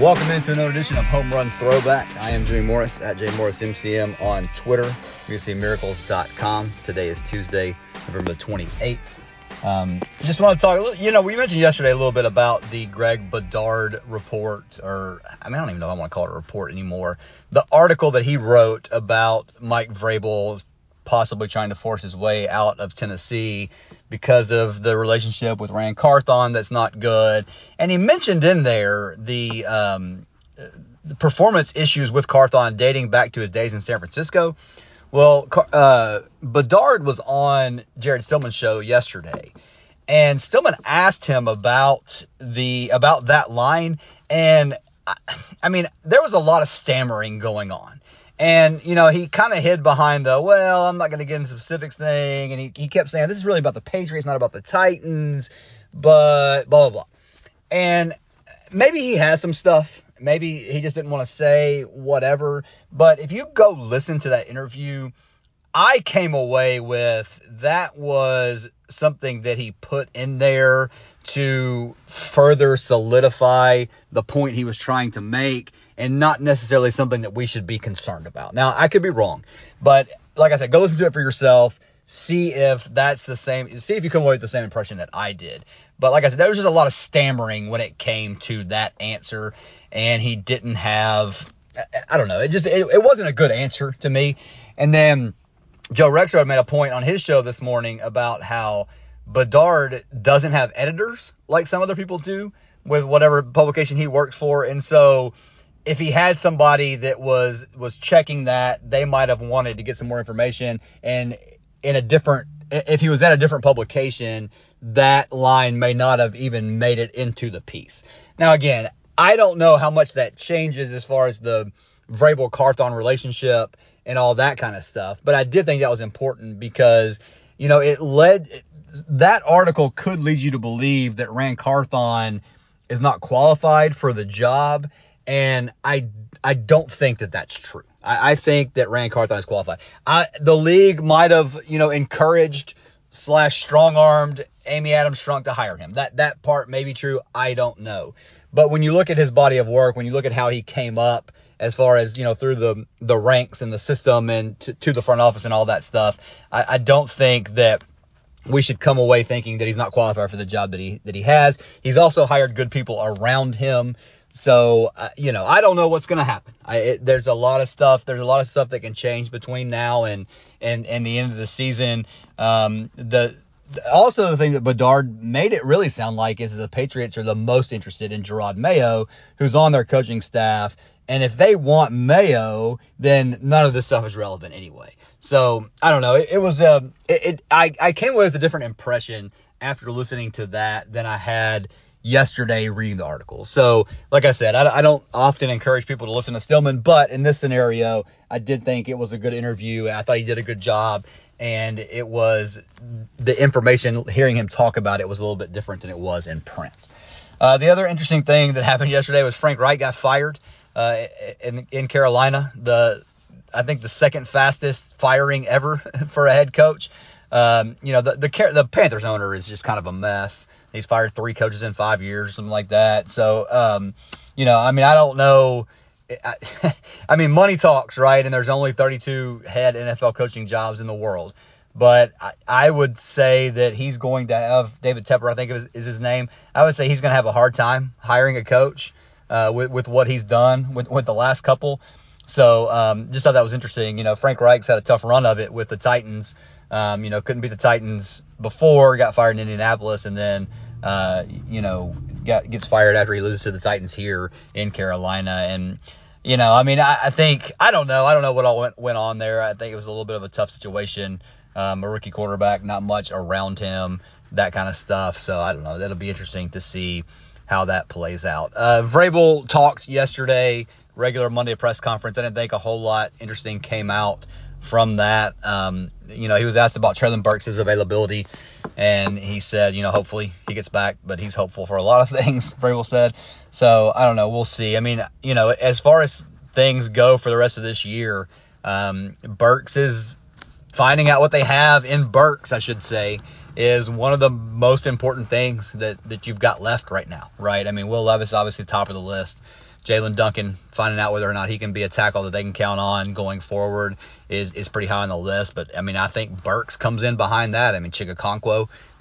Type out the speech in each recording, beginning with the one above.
Welcome into another edition of Home Run Throwback. I am Jimmy Morris at JMorrisMCM on Twitter. You can see. Today is Tuesday, November the 28th. Um, just want to talk a little, you know, we mentioned yesterday a little bit about the Greg Bedard report, or I mean, I don't even know if I want to call it a report anymore. The article that he wrote about Mike Vrabel possibly trying to force his way out of Tennessee because of the relationship with Ran Carthon that's not good. And he mentioned in there the, um, the performance issues with Carthon dating back to his days in San Francisco. Well, uh, Bedard was on Jared Stillman's show yesterday, and Stillman asked him about the about that line, and I, I mean there was a lot of stammering going on. And, you know, he kind of hid behind the, well, I'm not going to get into specifics thing. And he, he kept saying, this is really about the Patriots, not about the Titans, but blah, blah, blah. And maybe he has some stuff Maybe he just didn't want to say whatever. But if you go listen to that interview, I came away with that was something that he put in there to further solidify the point he was trying to make and not necessarily something that we should be concerned about. Now, I could be wrong, but like I said, go listen to it for yourself. See if that's the same. See if you come away with the same impression that I did. But like I said, there was just a lot of stammering when it came to that answer and he didn't have I don't know. It just it, it wasn't a good answer to me. And then Joe Rexrode made a point on his show this morning about how Bedard doesn't have editors like some other people do with whatever publication he works for, and so if he had somebody that was was checking that, they might have wanted to get some more information. And in a different, if he was at a different publication, that line may not have even made it into the piece. Now, again, I don't know how much that changes as far as the Vrabel Carthon relationship and all that kind of stuff. But I did think that was important because, you know, it led that article could lead you to believe that Ran Carthon is not qualified for the job. And I I don't think that that's true. I, I think that Ran Carthon is qualified. I, the league might have, you know, encouraged slash strong armed Amy Adams Strunk to hire him. That that part may be true. I don't know. But when you look at his body of work, when you look at how he came up as far as you know through the the ranks and the system and to, to the front office and all that stuff, I, I don't think that we should come away thinking that he's not qualified for the job that he that he has. He's also hired good people around him. So uh, you know, I don't know what's going to happen. I, it, there's a lot of stuff. There's a lot of stuff that can change between now and and and the end of the season. Um, the also the thing that Bedard made it really sound like is that the Patriots are the most interested in Jerod Mayo, who's on their coaching staff. And if they want Mayo, then none of this stuff is relevant anyway. So I don't know. It, it was a. Um, it, it, I I came away with a different impression after listening to that than I had yesterday reading the article. So like I said, I, I don't often encourage people to listen to Stillman, but in this scenario, I did think it was a good interview. I thought he did a good job and it was the information hearing him talk about it was a little bit different than it was in print. Uh, the other interesting thing that happened yesterday was Frank Reich got fired uh, in in Carolina. The I think the second fastest firing ever for a head coach. Um, you know the, the the Panthers owner is just kind of a mess. He's fired three coaches in five years, something like that. So um, you know, I mean, I don't know I, I mean, money talks, right? And there's only 32 head NFL coaching jobs in the world. But I, I would say that he's going to have David Tepper, I think is, is his name. I would say he's going to have a hard time hiring a coach uh, with, with what he's done with, with the last couple. So um, just thought that was interesting. You know, Frank Reich's had a tough run of it with the Titans. Um, you know, couldn't beat the Titans before, got fired in Indianapolis, and then, uh, you know, got, gets fired after he loses to the Titans here in Carolina. And you know, I mean, I, I, think I don't know. I don't know what all went, went on there. I think it was a little bit of a tough situation. Um, a rookie quarterback, not much around him, that kind of stuff. So I don't know. That'll be interesting to see how that plays out. Uh, Vrabel talked yesterday, regular Monday press conference. I didn't think a whole lot interesting came out from that. Um, you know, he was asked about Treylon Burks' availability, and he said, you know, hopefully he gets back, but he's hopeful for a lot of things. Vrabel said. So I don't know. We'll see. I mean, you know, as far as things go for the rest of this year, um, Burks is finding out what they have in Burks, I should say, is one of the most important things that, that you've got left right now, right? I mean, Will Levis obviously top of the list, Jaelyn Duncan, finding out whether or not he can be a tackle that they can count on going forward is is pretty high on the list. But I mean, I think Burks comes in behind that. I mean, Chig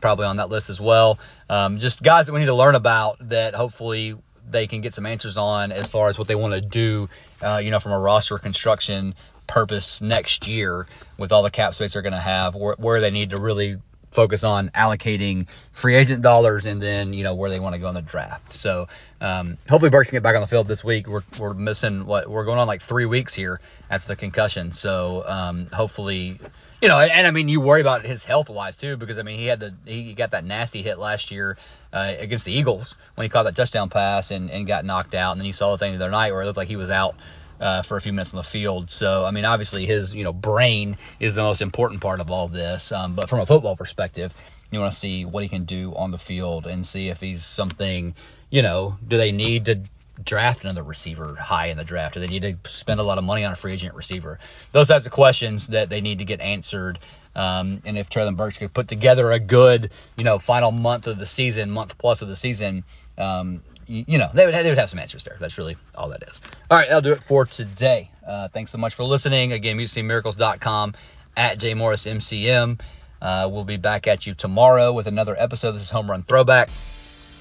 probably on that list as well. Um, just guys that we need to learn about that hopefully they can get some answers on as far as what they want to do, uh, you know, from a roster construction purpose next year with all the cap space they're going to have, where, where they need to really focus on allocating free agent dollars and then you know where they want to go in the draft. So um, hopefully Burks can get back on the field this week. We're, we're missing what we're going on like three weeks here after the concussion. So um, hopefully you know, and, and, I mean, you worry about his health wise too, because I mean, he had the he got that nasty hit last year uh, against the Eagles when he caught that touchdown pass and, and got knocked out, and then you saw the thing the other night where it looked like he was out uh, for a few minutes on the field. So I mean, obviously his you know brain is the most important part of all of this, um, but from a football perspective, you want to see what he can do on the field and see if he's something. You know, do they need to draft another receiver high in the draft? Do they need to spend a lot of money on a free agent receiver? Those types of questions that they need to get answered. Um, and if Treylon Burks could put together a good, you know, final month of the season, month plus of the season, um, you, you, know, they would, have, they would have some answers there. That's really all that is. All right, that'll do it for today. Uh, thanks so much for listening. Again, musicmiracles.com at jmorrismcm. Uh, we'll be back at you tomorrow with another episode. This is Home Run Throwback.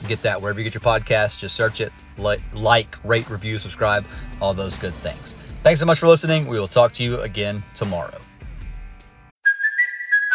Get that wherever you get your podcast. Just search it, like, like, rate, review, subscribe, all those good things. Thanks so much for listening. We will talk to you again tomorrow.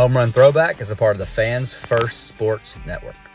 Home Run Throwback is a part of the Fans First Sports Network.